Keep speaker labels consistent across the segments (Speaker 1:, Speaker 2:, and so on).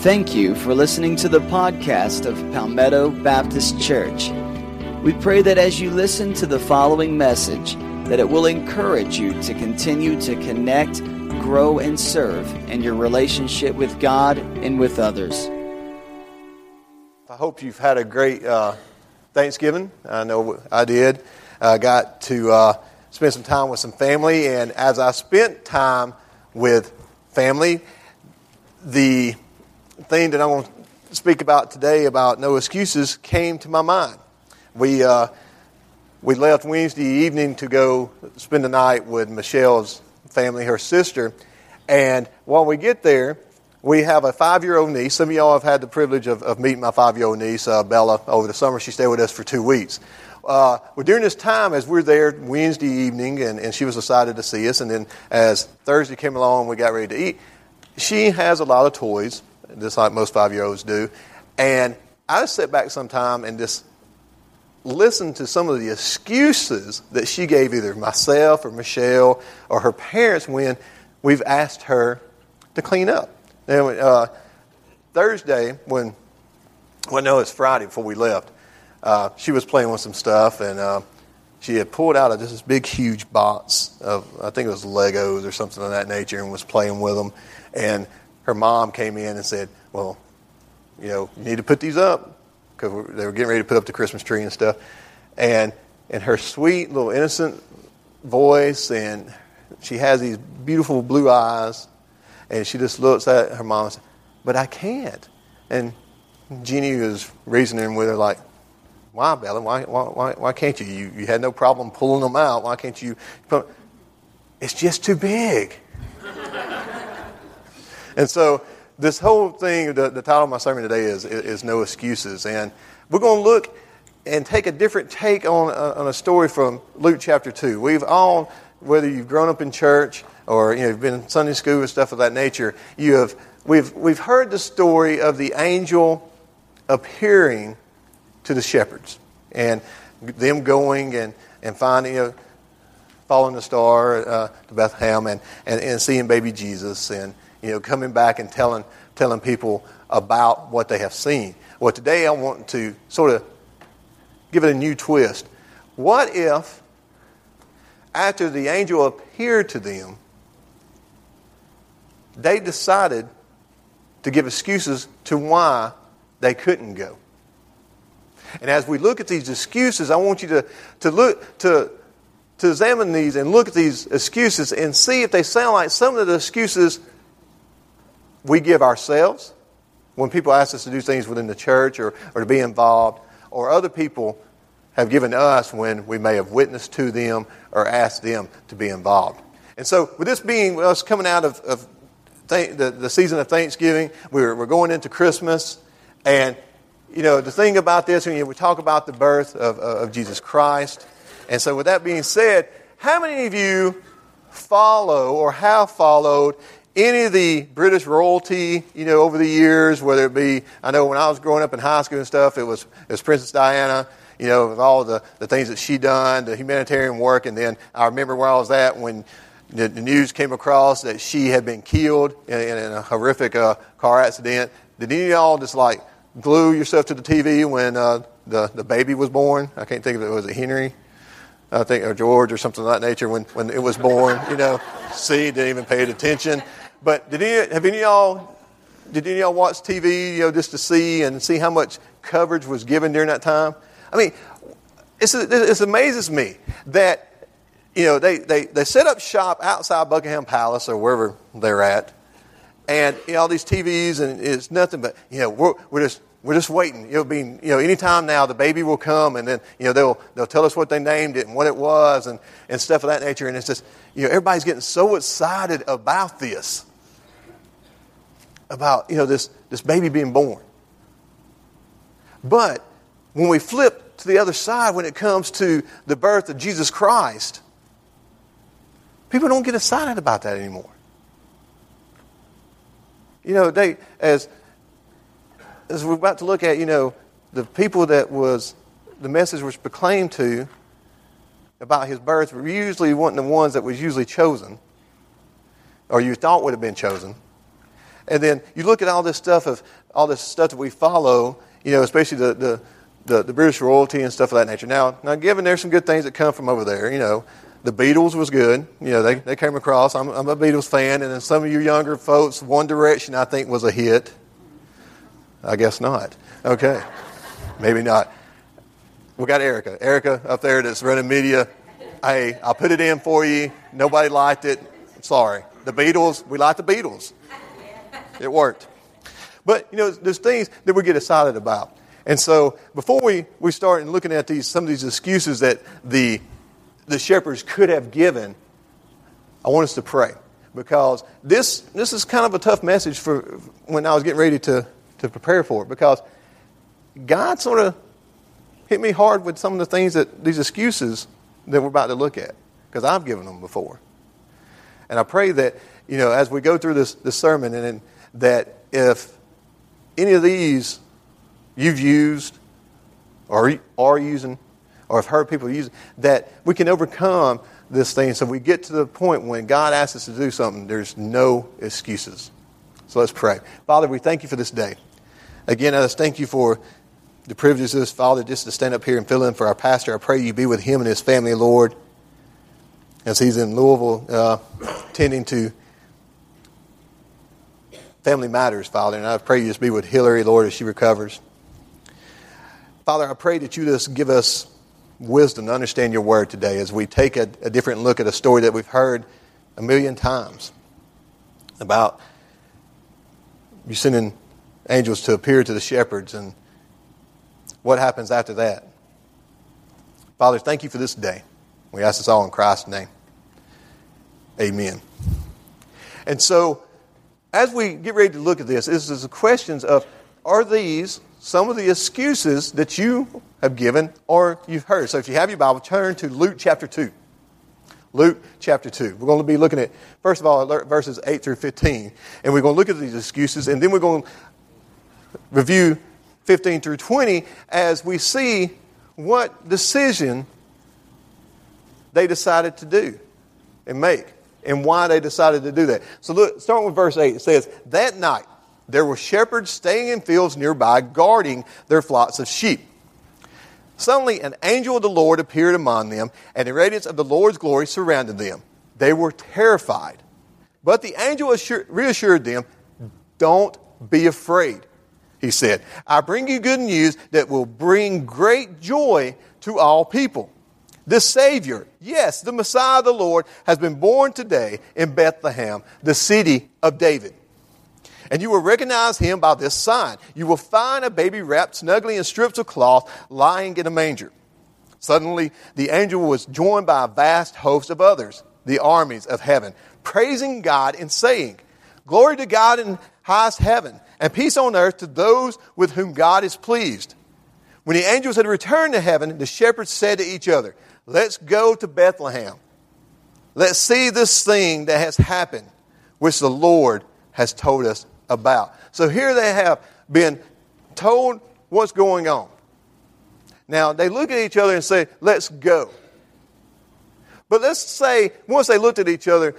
Speaker 1: Thank you for listening to the podcast of Palmetto Baptist Church. We pray that as you listen to the following message, that it will encourage you to continue to connect, grow, and serve in your relationship with God and with others.
Speaker 2: I hope you've had a great uh, Thanksgiving. I know I did. I got to uh, spend some time with some family, and as I spent time with family, the thing that I want to speak about today about no excuses came to my mind. We, uh, we left Wednesday evening to go spend the night with Michelle's family, her sister. And while we get there, we have a five year old niece. Some of y'all have had the privilege of, of meeting my five year old niece, uh, Bella, over the summer. She stayed with us for two weeks. Uh, well, during this time, as we were there Wednesday evening, and, and she was excited to see us, and then as Thursday came along, we got ready to eat, she has a lot of toys just like most five year olds do. And I just sit back sometime and just listen to some of the excuses that she gave either myself or Michelle or her parents when we've asked her to clean up. Now, uh, Thursday, when, well, no, it's Friday before we left, uh, she was playing with some stuff and uh, she had pulled out a, just this big, huge box of, I think it was Legos or something of that nature, and was playing with them. And her mom came in and said, Well, you know, you need to put these up because they were getting ready to put up the Christmas tree and stuff. And, and her sweet little innocent voice, and she has these beautiful blue eyes, and she just looks at her mom and says, But I can't. And Jeannie was reasoning with her, like, why, Bella? Why, why, why can't you? you? You had no problem pulling them out. Why can't you? It's just too big. And so this whole thing, the, the title of my sermon today is, is No Excuses. And we're going to look and take a different take on, on a story from Luke chapter 2. We've all, whether you've grown up in church or you know, you've been in Sunday school and stuff of that nature, you have, we've, we've heard the story of the angel appearing to the shepherds and them going and, and finding, you know, following the star uh, to Bethlehem and, and, and seeing baby Jesus and, you know, coming back and telling, telling people about what they have seen. Well, today I want to sort of give it a new twist. What if, after the angel appeared to them, they decided to give excuses to why they couldn't go? And as we look at these excuses, I want you to, to look to, to examine these and look at these excuses and see if they sound like some of the excuses we give ourselves when people ask us to do things within the church or, or to be involved, or other people have given us when we may have witnessed to them or asked them to be involved. And so, with this being us coming out of, of th- the, the season of Thanksgiving, we're, we're going into Christmas, and you know, the thing about this, when we talk about the birth of, of Jesus Christ, and so with that being said, how many of you follow or have followed any of the British royalty, you know, over the years, whether it be, I know when I was growing up in high school and stuff, it was, it was Princess Diana, you know, with all the, the things that she done, the humanitarian work, and then I remember where I was at when the, the news came across that she had been killed in, in a horrific uh, car accident. Did any of y'all just like glue yourself to the TV when uh, the, the baby was born? I can't think of it. Was it Henry? I think, or George or something of that nature when, when it was born, you know. See, didn't even pay attention. But did any, have any of y'all, did any of y'all watch TV, you know, just to see and see how much coverage was given during that time? I mean, it's, it amazes me that, you know, they, they, they set up shop outside Buckingham Palace or wherever they're at, and you know, all these TVs, and it's nothing but, you know, we're, we're just we're just waiting. It'll be, you know, anytime now the baby will come and then, you know, they'll, they'll tell us what they named it and what it was and, and stuff of that nature. And it's just, you know, everybody's getting so excited about this about, you know, this, this baby being born. But when we flip to the other side, when it comes to the birth of Jesus Christ, people don't get excited about that anymore. You know, they, as, as we're about to look at, you know, the people that was, the message was proclaimed to about his birth were usually weren't the ones that was usually chosen, or you thought would have been chosen. And then you look at all this stuff of all this stuff that we follow, you know, especially the, the, the, the British royalty and stuff of that nature. Now, now, given there's some good things that come from over there, you know, the Beatles was good. You know, they, they came across. I'm, I'm a Beatles fan. And then some of you younger folks, One Direction, I think, was a hit. I guess not. Okay. Maybe not. We got Erica. Erica up there that's running media. Hey, I'll put it in for you. Nobody liked it. Sorry. The Beatles, we like the Beatles. It worked. But, you know, there's things that we get excited about. And so before we, we start looking at these, some of these excuses that the the shepherds could have given, I want us to pray. Because this, this is kind of a tough message for when I was getting ready to, to prepare for it. Because God sort of hit me hard with some of the things that these excuses that we're about to look at. Because I've given them before. And I pray that, you know, as we go through this, this sermon, and, and that if any of these you've used or are using, or have heard people use, that we can overcome this thing so we get to the point when God asks us to do something, there's no excuses. So let's pray. Father, we thank you for this day. Again, I just thank you for the privilege of this, Father, just to stand up here and fill in for our pastor. I pray you be with him and his family, Lord, as he's in Louisville uh, tending to family matters, Father. And I pray you just be with Hillary, Lord, as she recovers. Father, I pray that you just give us wisdom to understand your word today as we take a, a different look at a story that we've heard a million times about you sending angels to appear to the shepherds and what happens after that. Father, thank you for this day. We ask this all in Christ's name. Amen. And so, as we get ready to look at this, this is the questions of are these some of the excuses that you have given or you've heard. So if you have your Bible, turn to Luke chapter 2. Luke chapter 2. We're going to be looking at, first of all, verses 8 through 15. And we're going to look at these excuses, and then we're going to review 15 through 20 as we see what decision they decided to do and make and why they decided to do that. So look, starting with verse 8, it says, That night, there were shepherds staying in fields nearby, guarding their flocks of sheep. Suddenly, an angel of the Lord appeared among them, and the radiance of the Lord's glory surrounded them. They were terrified. But the angel reassured them, Don't be afraid, he said. I bring you good news that will bring great joy to all people. The Savior, yes, the Messiah, the Lord, has been born today in Bethlehem, the city of David. And you will recognize him by this sign. You will find a baby wrapped snugly in strips of cloth lying in a manger. Suddenly, the angel was joined by a vast host of others, the armies of heaven, praising God and saying, Glory to God in highest heaven, and peace on earth to those with whom God is pleased. When the angels had returned to heaven, the shepherds said to each other, Let's go to Bethlehem. Let's see this thing that has happened, which the Lord has told us about. So here they have been told what's going on. Now they look at each other and say, let's go. But let's say, once they looked at each other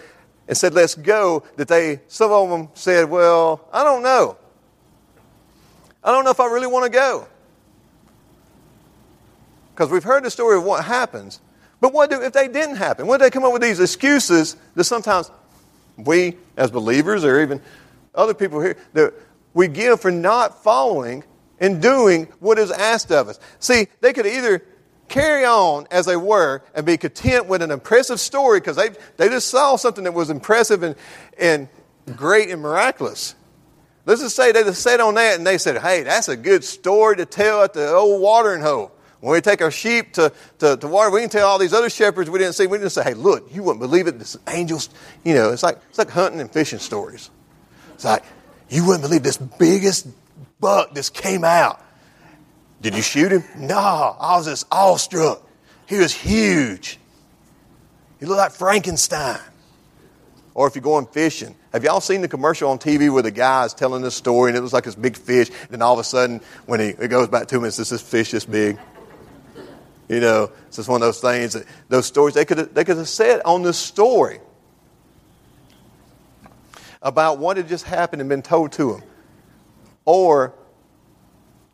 Speaker 2: and said, let's go, that they, some of them said, well, I don't know. I don't know if I really want to go. Because we've heard the story of what happens. But what do if they didn't happen? What do they come up with these excuses that sometimes we as believers or even other people here that we give for not following and doing what is asked of us. See, they could either carry on as they were and be content with an impressive story because they, they just saw something that was impressive and, and great and miraculous. Let's just say they just sat on that and they said, hey, that's a good story to tell at the old watering hole. When we take our sheep to, to, to water, we can tell all these other shepherds we didn't see. We didn't say, hey, look, you wouldn't believe it. This angels, you know, it's like, it's like hunting and fishing stories. It's like, you wouldn't believe this biggest buck just came out. Did you shoot him? No, I was just awestruck. He was huge. He looked like Frankenstein. Or if you're going fishing, have y'all seen the commercial on TV where the guy is telling this story and it looks like this big fish, and then all of a sudden, when he it goes back two minutes, it's this fish this big. You know, it's just one of those things that those stories they could have, they could have said on this story about what had just happened and been told to them. Or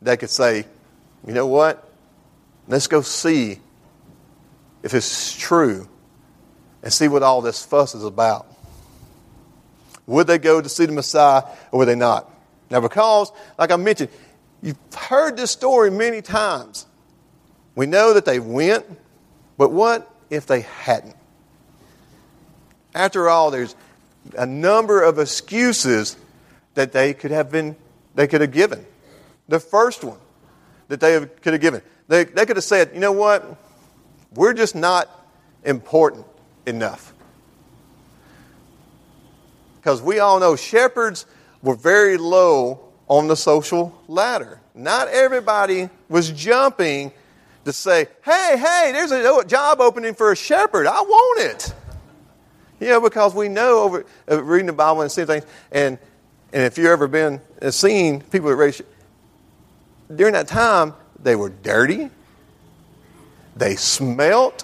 Speaker 2: they could say, you know what? Let's go see if it's true and see what all this fuss is about. Would they go to see the Messiah or would they not? Now, because, like I mentioned, you've heard this story many times. We know that they went, but what if they hadn't? After all, there's a number of excuses that they could have been they could have given. The first one that they could have given. They, they could have said, you know what? We're just not important enough. Because we all know shepherds were very low on the social ladder. Not everybody was jumping to say, hey, hey, there's a job opening for a shepherd. I want it. You know, because we know over uh, reading the Bible and seeing things, and, and if you've ever been uh, seen people that raise, during that time, they were dirty, they smelt,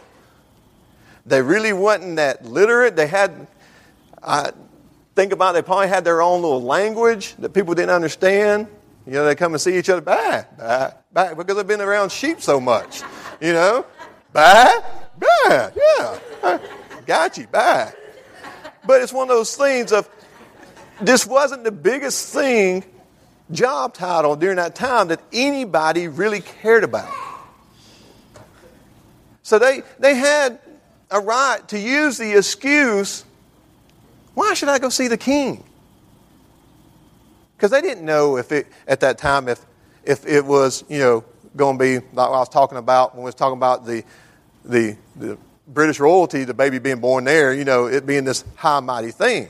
Speaker 2: they really wasn't that literate. They had, I think about it, they probably had their own little language that people didn't understand. You know, they come and see each other, bye, bye, bye, because they've been around sheep so much. You know, bye, bye, yeah, got you, bye. But it's one of those things of this wasn't the biggest thing, job title during that time that anybody really cared about. So they, they had a right to use the excuse why should I go see the king? Because they didn't know if it, at that time, if, if it was, you know, going to be like I was talking about when we was talking about the, the, the British royalty, the baby being born there, you know, it being this high mighty thing.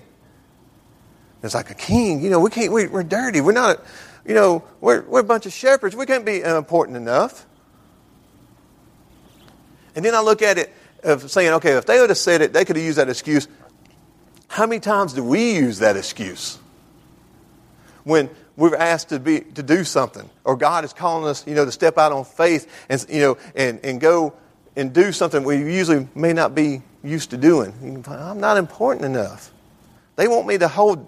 Speaker 2: It's like a king, you know, we can't, we, are dirty. We're not, you know, we're, we're a bunch of shepherds. We can't be important enough. And then I look at it of saying, okay, if they would have said it, they could have used that excuse. How many times do we use that excuse? When we're asked to be to do something, or God is calling us, you know, to step out on faith and you know and, and go and do something we usually may not be used to doing. I'm not important enough. They want me to hold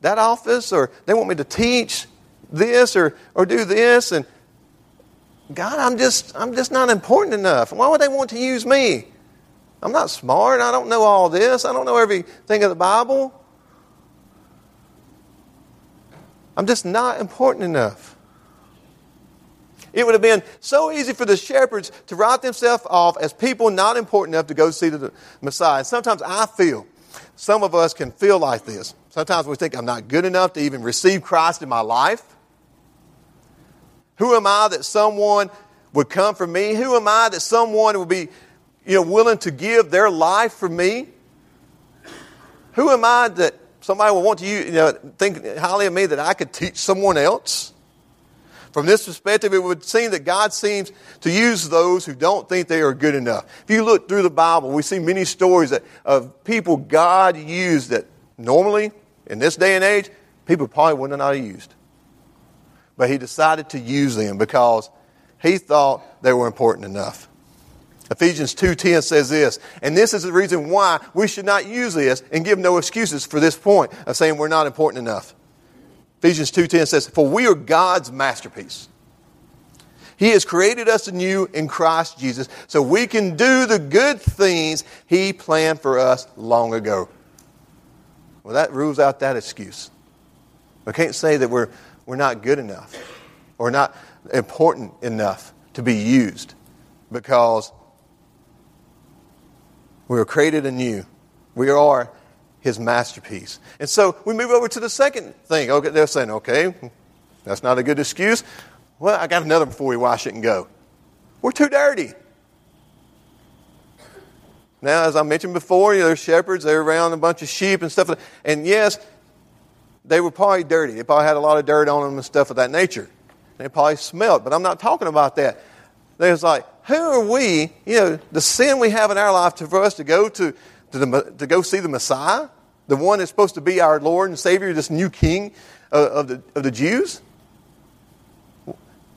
Speaker 2: that office, or they want me to teach this or, or do this, and God, I'm just I'm just not important enough. Why would they want to use me? I'm not smart. I don't know all this. I don't know everything of the Bible. I'm just not important enough. It would have been so easy for the shepherds to write themselves off as people not important enough to go see the Messiah. Sometimes I feel, some of us can feel like this. Sometimes we think I'm not good enough to even receive Christ in my life. Who am I that someone would come for me? Who am I that someone would be you know, willing to give their life for me? Who am I that somebody will want to you know, think highly of me that I could teach someone else? From this perspective, it would seem that God seems to use those who don't think they are good enough. If you look through the Bible, we see many stories that, of people God used that normally, in this day and age, people probably would not have used. But He decided to use them because He thought they were important enough. Ephesians 2:10 says this, and this is the reason why we should not use this and give no excuses for this point of saying we're not important enough. Ephesians 2:10 says, "For we are God's masterpiece. He has created us anew in Christ Jesus so we can do the good things he planned for us long ago." Well, that rules out that excuse. We can't say that we're, we're not good enough or not important enough to be used because we were created anew. We are his masterpiece. And so we move over to the second thing. Okay, they're saying, okay, that's not a good excuse. Well, I got another before we wash it and go. We're too dirty. Now, as I mentioned before, you know, they're shepherds, they're around a bunch of sheep and stuff. And yes, they were probably dirty. They probably had a lot of dirt on them and stuff of that nature. They probably smelled, but I'm not talking about that. They was like, who are we, you know, the sin we have in our life to, for us to go to, to, the, to go see the Messiah, the one that's supposed to be our Lord and Savior, this new King of, of the, of the Jews?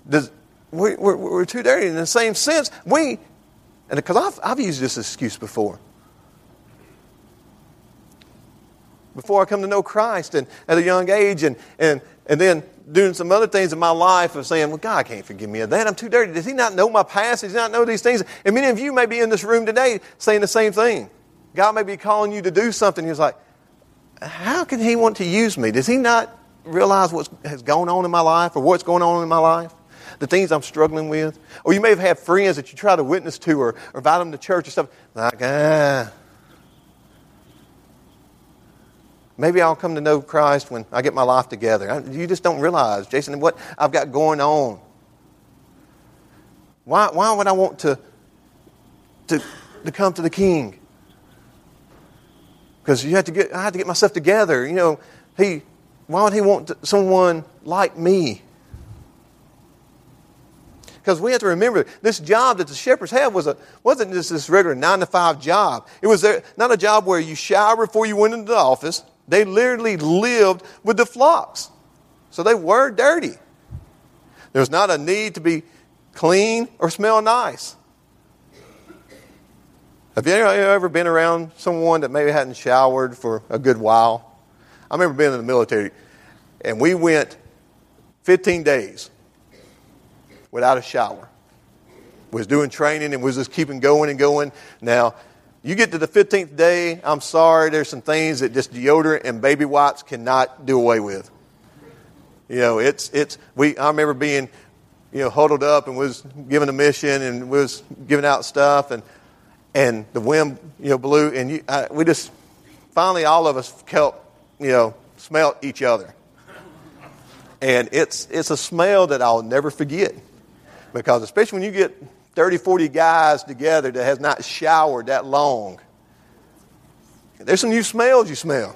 Speaker 2: Does, we, we're, we're too dirty. In the same sense, we, and because I've, I've used this excuse before. before I come to know Christ and at a young age and, and, and then doing some other things in my life of saying, well, God can't forgive me of that. I'm too dirty. Does he not know my past? Does he not know these things? And many of you may be in this room today saying the same thing. God may be calling you to do something. He's like, how can he want to use me? Does he not realize what has gone on in my life or what's going on in my life? The things I'm struggling with? Or you may have had friends that you try to witness to or, or invite them to church and stuff. Like, ah, Maybe I'll come to know Christ when I get my life together. You just don't realize, Jason, what I've got going on. Why, why would I want to, to, to come to the King? Because you have to get, I had to get myself together. You know, he, why would he want to, someone like me? Because we have to remember this job that the shepherds had was a, wasn't just this regular nine to five job. It was not a job where you shower before you went into the office. They literally lived with the flocks. So they were dirty. There's not a need to be clean or smell nice. Have you ever been around someone that maybe hadn't showered for a good while? I remember being in the military, and we went 15 days without a shower. Was doing training and was just keeping going and going. Now, you get to the 15th day, I'm sorry, there's some things that just deodorant and baby wipes cannot do away with. You know, it's, it's, we, I remember being, you know, huddled up and was given a mission and was giving out stuff and, and the wind, you know, blew and you, I, we just, finally all of us felt, you know, smelled each other. And it's, it's a smell that I'll never forget because especially when you get 30, 40 guys together that has not showered that long. There's some new smells you smell.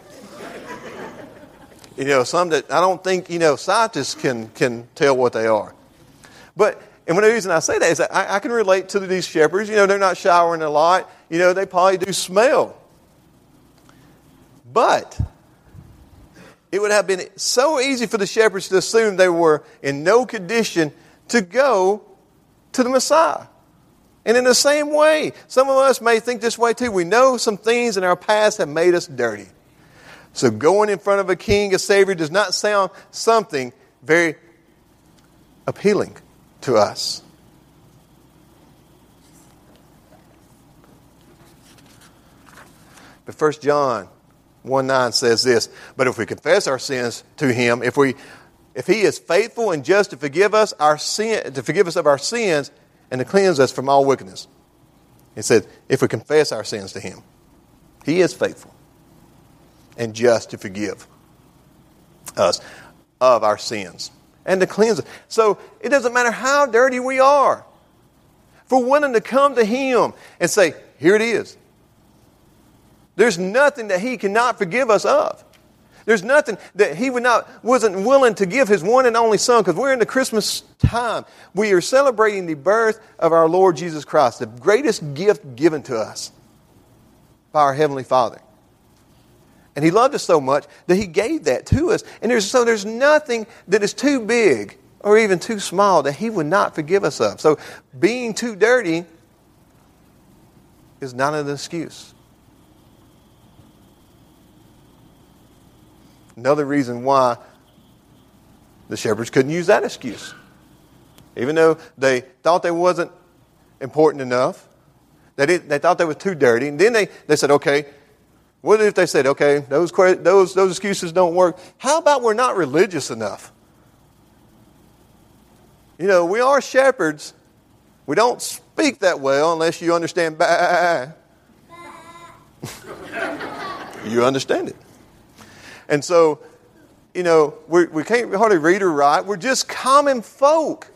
Speaker 2: you know, some that I don't think, you know, scientists can, can tell what they are. But, and one of the reasons I say that is that I, I can relate to these shepherds. You know, they're not showering a lot. You know, they probably do smell. But, it would have been so easy for the shepherds to assume they were in no condition to go to the Messiah. And in the same way, some of us may think this way too. We know some things in our past have made us dirty. So going in front of a king, a savior, does not sound something very appealing to us. But 1 John 1 9 says this But if we confess our sins to him, if we if he is faithful and just to forgive us our sin, to forgive us of our sins and to cleanse us from all wickedness. He said, if we confess our sins to him, he is faithful and just to forgive us of our sins and to cleanse us. So it doesn't matter how dirty we are. For willing to come to him and say, here it is. There's nothing that he cannot forgive us of. There's nothing that he would not, wasn't willing to give his one and only son because we're in the Christmas time. We are celebrating the birth of our Lord Jesus Christ, the greatest gift given to us by our Heavenly Father. And he loved us so much that he gave that to us. And there's, so there's nothing that is too big or even too small that he would not forgive us of. So being too dirty is not an excuse. Another reason why the shepherds couldn't use that excuse. Even though they thought they wasn't important enough, they, didn't, they thought they were too dirty. And then they, they said, okay, what if they said, okay, those, those, those excuses don't work? How about we're not religious enough? You know, we are shepherds. We don't speak that well unless you understand. Bah. you understand it. And so, you know, we can not hardly read or write. We're just common folk.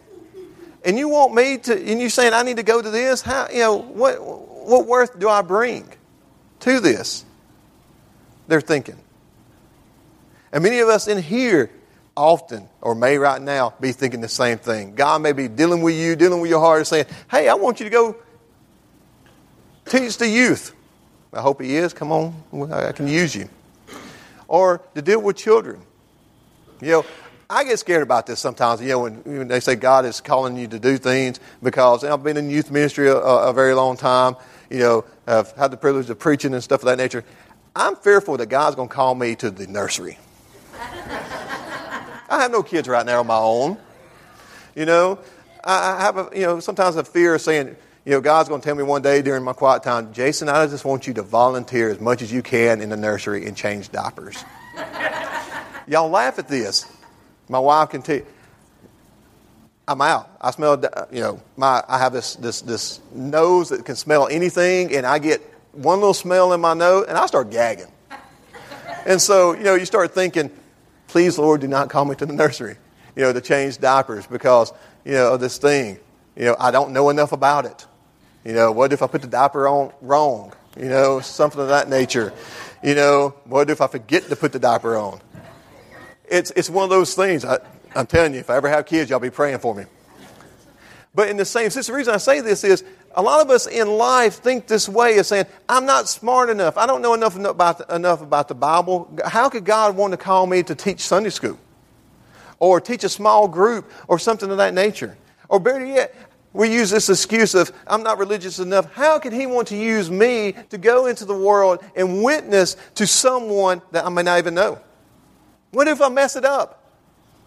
Speaker 2: And you want me to, and you're saying I need to go to this? How, you know, what, what worth do I bring to this? They're thinking. And many of us in here often, or may right now, be thinking the same thing. God may be dealing with you, dealing with your heart, saying, Hey, I want you to go teach the youth. I hope He is. Come on, I can use you or to deal with children. You know, I get scared about this sometimes, you know, when, when they say God is calling you to do things because I've been in youth ministry a, a very long time, you know, I've had the privilege of preaching and stuff of that nature. I'm fearful that God's going to call me to the nursery. I have no kids right now on my own. You know, I have a, you know, sometimes a fear of saying, you know, God's going to tell me one day during my quiet time, Jason, I just want you to volunteer as much as you can in the nursery and change diapers. Y'all laugh at this. My wife can tell you, I'm out. I smell, you know, my, I have this, this, this nose that can smell anything, and I get one little smell in my nose, and I start gagging. And so, you know, you start thinking, please, Lord, do not call me to the nursery, you know, to change diapers because, you know, of this thing. You know, I don't know enough about it. You know, what if I put the diaper on wrong? You know, something of that nature. You know, what if I forget to put the diaper on? It's, it's one of those things. I, I'm telling you, if I ever have kids, y'all be praying for me. But in the same sense, the reason I say this is a lot of us in life think this way of saying, I'm not smart enough. I don't know enough about the, enough about the Bible. How could God want to call me to teach Sunday school? Or teach a small group or something of that nature? Or better yet, we use this excuse of, I'm not religious enough. How could He want to use me to go into the world and witness to someone that I may not even know? What if I mess it up?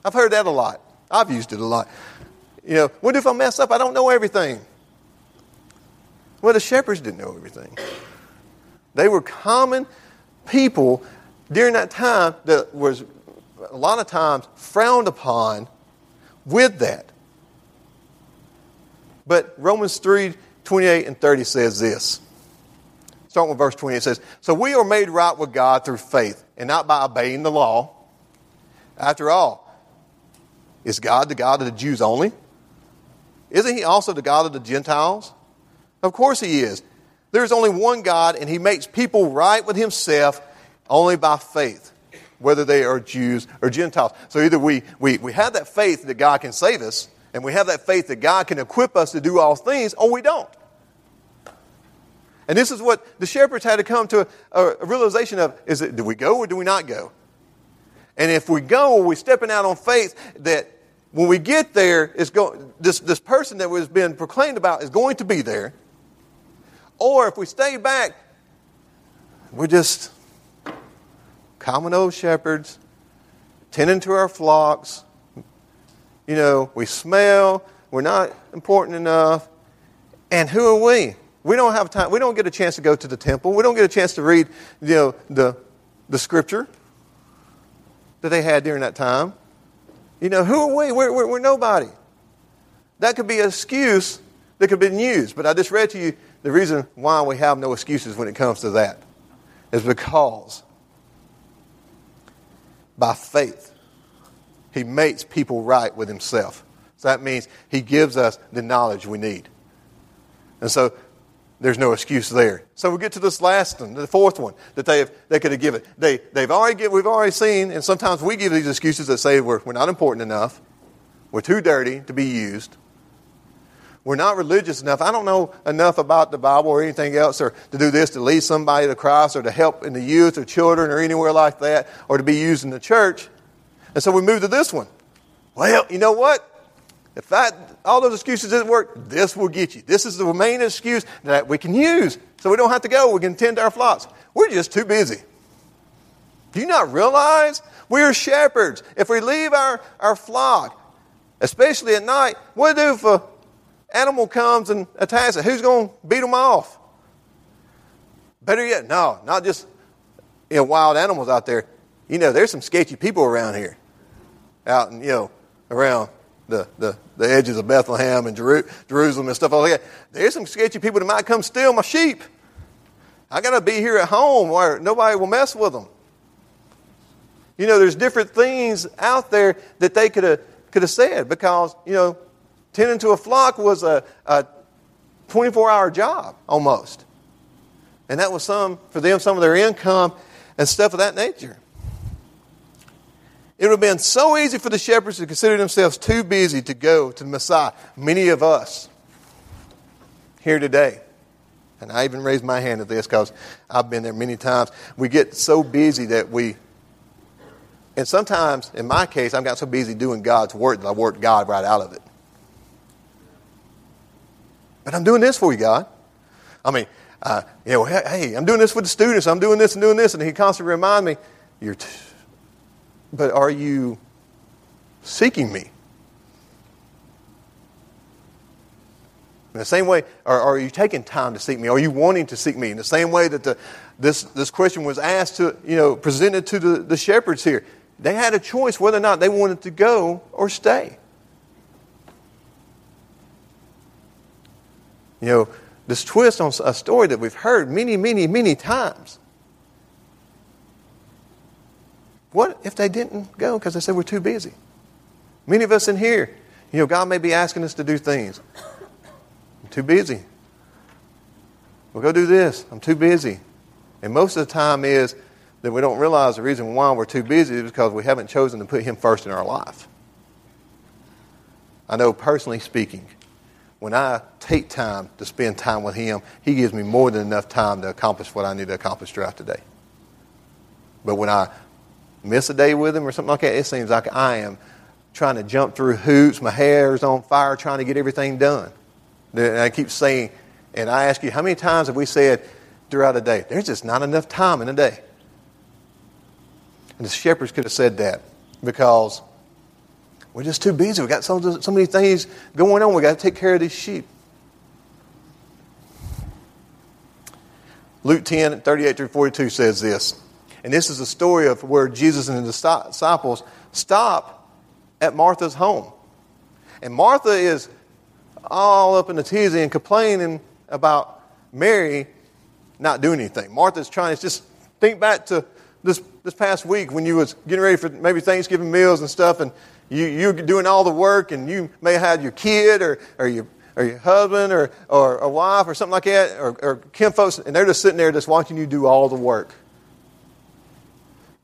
Speaker 2: I've heard that a lot. I've used it a lot. You know, what if I mess up? I don't know everything. Well, the shepherds didn't know everything. They were common people during that time that was a lot of times frowned upon with that. But Romans 3 28 and 30 says this. Starting with verse 20, it says, So we are made right with God through faith, and not by obeying the law. After all, is God the God of the Jews only? Isn't He also the God of the Gentiles? Of course He is. There's only one God, and He makes people right with Himself only by faith, whether they are Jews or Gentiles. So either we, we, we have that faith that God can save us, and we have that faith that God can equip us to do all things, or we don't. And this is what the shepherds had to come to a, a realization of is it do we go or do we not go? And if we go, we're stepping out on faith that when we get there, it's go, this, this person that was being proclaimed about is going to be there. Or if we stay back, we're just common old shepherds, tending to our flocks. You know, we smell, we're not important enough. And who are we? We don't have time. We don't get a chance to go to the temple. We don't get a chance to read, you know, the, the scripture that they had during that time. You know, who are we? We're, we're, we're nobody. That could be an excuse that could have been used. But I just read to you the reason why we have no excuses when it comes to that is because by faith, He makes people right with Himself. So that means He gives us the knowledge we need. And so there's no excuse there. So we get to this last one, the fourth one that they have, they could have given. They they've already we've already seen, and sometimes we give these excuses that say we're, we're not important enough, we're too dirty to be used, we're not religious enough. I don't know enough about the Bible or anything else, or to do this to lead somebody to Christ, or to help in the youth or children or anywhere like that, or to be used in the church. And so we move to this one. Well, you know what? If that, all those excuses didn't work, this will get you. This is the main excuse that we can use. So we don't have to go. We can tend to our flocks. We're just too busy. Do you not realize we're shepherds? If we leave our, our flock, especially at night, what do if an animal comes and attacks it? Who's going to beat them off? Better yet, no, not just you know, wild animals out there. You know, there's some sketchy people around here, out and you know, around the, the, the edges of Bethlehem and Jeru- Jerusalem and stuff like that. There's some sketchy people that might come steal my sheep. I got to be here at home where nobody will mess with them. You know, there's different things out there that they could have could have said because you know, tending to a flock was a, a 24 hour job almost, and that was some for them some of their income and stuff of that nature. It would have been so easy for the shepherds to consider themselves too busy to go to the Messiah. Many of us here today, and I even raised my hand at this because I've been there many times, we get so busy that we, and sometimes, in my case, I've got so busy doing God's work that I worked God right out of it. But I'm doing this for you, God. I mean, uh, you know, hey, I'm doing this with the students. I'm doing this and doing this. And he constantly reminds me, you're, t- but are you seeking me? In the same way, are, are you taking time to seek me? Are you wanting to seek me? In the same way that the, this, this question was asked to, you know, presented to the, the shepherds here. They had a choice whether or not they wanted to go or stay. You know, this twist on a story that we've heard many, many, many times. What if they didn't go because they said we're too busy? Many of us in here, you know, God may be asking us to do things. I'm too busy. We'll go do this. I'm too busy. And most of the time is that we don't realize the reason why we're too busy is because we haven't chosen to put Him first in our life. I know personally speaking, when I take time to spend time with Him, He gives me more than enough time to accomplish what I need to accomplish throughout the day. But when I miss a day with Him or something like that, it seems like I am trying to jump through hoops, my hair is on fire, trying to get everything done. And I keep saying, and I ask you, how many times have we said throughout the day, there's just not enough time in a day? And the shepherds could have said that because we're just too busy. We've got so, so many things going on. We've got to take care of these sheep. Luke 10, 38 through 42 says this. And this is the story of where Jesus and the disciples stop at Martha's home. And Martha is all up in the tizzy and complaining about Mary not doing anything. Martha's trying to just think back to this, this past week when you was getting ready for maybe Thanksgiving meals and stuff, and you, you're doing all the work, and you may have had your kid or, or, your, or your husband or, or a wife or something like that, or, or Kim folks, and they're just sitting there just watching you do all the work.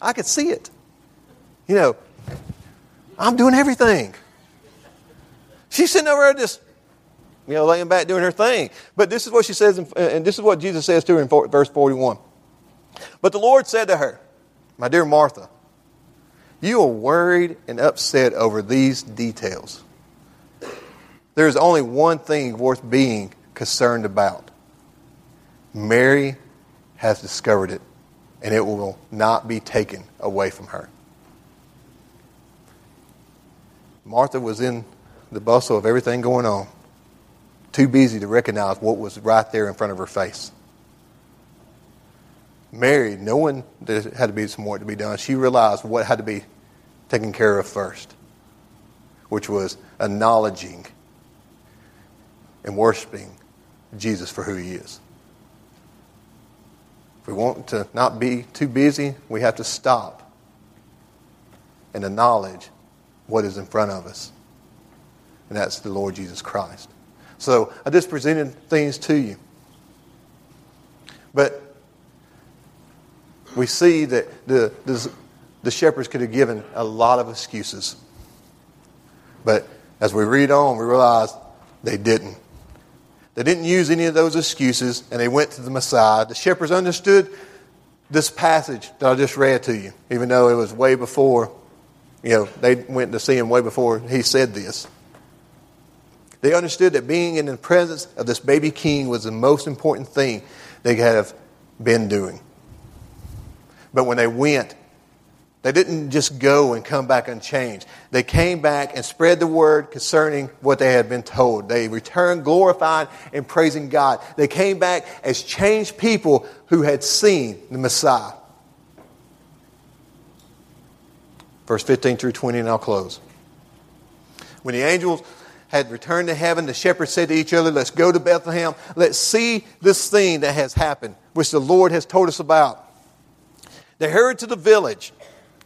Speaker 2: I could see it. You know, I'm doing everything. She's sitting over there just, you know, laying back doing her thing. But this is what she says, in, and this is what Jesus says to her in verse 41. But the Lord said to her, My dear Martha, you are worried and upset over these details. There is only one thing worth being concerned about. Mary has discovered it, and it will not be taken away from her. Martha was in the bustle of everything going on, too busy to recognize what was right there in front of her face. Mary, knowing there had to be some work to be done, she realized what had to be taken care of first, which was acknowledging and worshiping Jesus for who he is. We want to not be too busy, we have to stop and acknowledge what is in front of us. And that's the Lord Jesus Christ. So I just presented things to you. But we see that the, the, the shepherds could have given a lot of excuses. But as we read on, we realize they didn't. They didn't use any of those excuses, and they went to the Messiah. The shepherds understood this passage that I just read to you, even though it was way before, you know, they went to see him way before he said this. They understood that being in the presence of this baby king was the most important thing they could have been doing. But when they went, they didn't just go and come back unchanged. They came back and spread the word concerning what they had been told. They returned glorified and praising God. They came back as changed people who had seen the Messiah. Verse 15 through 20, and I'll close. When the angels had returned to heaven, the shepherds said to each other, Let's go to Bethlehem. Let's see this thing that has happened, which the Lord has told us about. They hurried to the village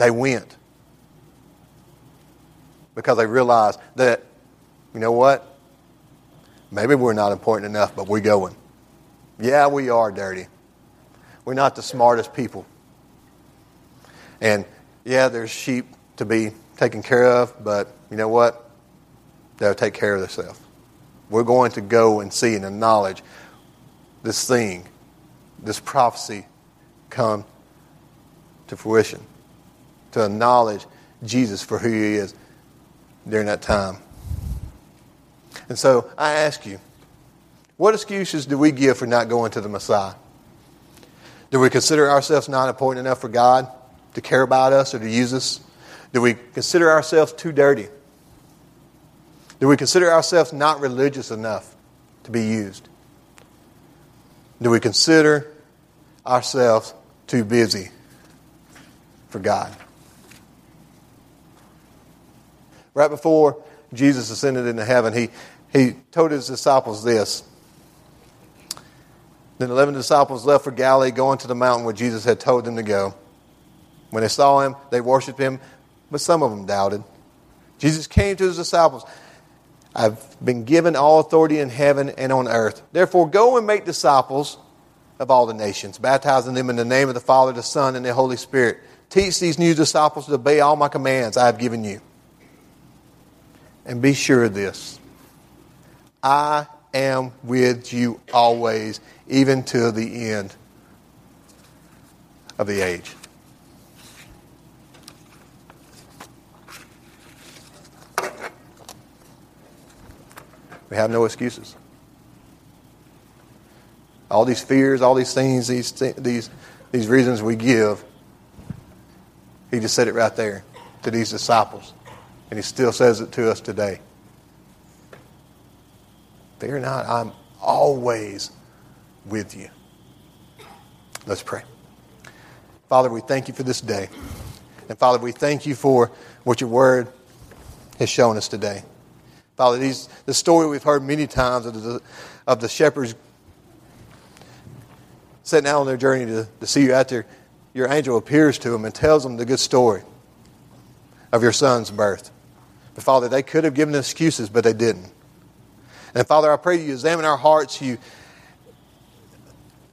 Speaker 2: They went because they realized that, you know what? Maybe we're not important enough, but we're going. Yeah, we are dirty. We're not the smartest people. And yeah, there's sheep to be taken care of, but you know what? They'll take care of themselves. We're going to go and see and acknowledge this thing, this prophecy come to fruition, to acknowledge Jesus for who he is during that time. And so I ask you, what excuses do we give for not going to the Messiah? Do we consider ourselves not important enough for God to care about us or to use us? Do we consider ourselves too dirty? Do we consider ourselves not religious enough to be used? Do we consider ourselves too busy for God? Right before Jesus ascended into heaven, he, he told his disciples this. Then the eleven disciples left for Galilee, going to the mountain where Jesus had told them to go. When they saw him, they worshiped him, but some of them doubted. Jesus came to his disciples. I've been given all authority in heaven and on earth. Therefore, go and make disciples of all the nations, baptizing them in the name of the Father, the Son, and the Holy Spirit. Teach these new disciples to obey all my commands I have given you. And be sure of this I am with you always, even to the end of the age. We have no excuses. All these fears, all these things, these, these, these reasons we give, he just said it right there to these disciples. And he still says it to us today. Fear not, I'm always with you. Let's pray. Father, we thank you for this day. And Father, we thank you for what your word has shown us today. Father, these, the story we've heard many times of the, of the shepherds setting out on their journey to, to see you after your angel appears to them and tells them the good story of your son's birth. But Father, they could have given excuses, but they didn't. And Father, I pray you examine our hearts. You,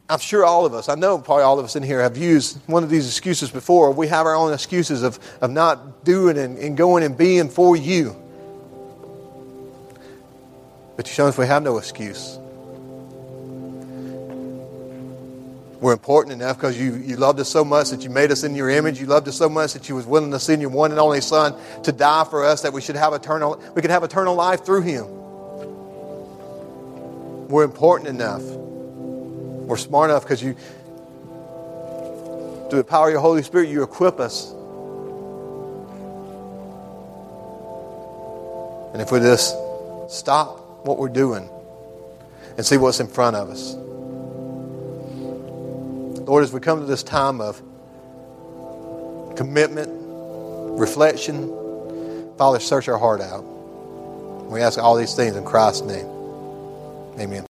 Speaker 2: I'm sure all of us, I know probably all of us in here have used one of these excuses before. We have our own excuses of, of not doing and, and going and being for you. But you show us we have no excuse. We're important enough because you, you loved us so much that you made us in your image. You loved us so much that you was willing to send your one and only Son to die for us that we should have eternal we could have eternal life through him. We're important enough. We're smart enough because you through the power of your Holy Spirit you equip us. And if we just stop what we're doing and see what's in front of us. Lord, as we come to this time of commitment, reflection, Father, search our heart out. We ask all these things in Christ's name. Amen.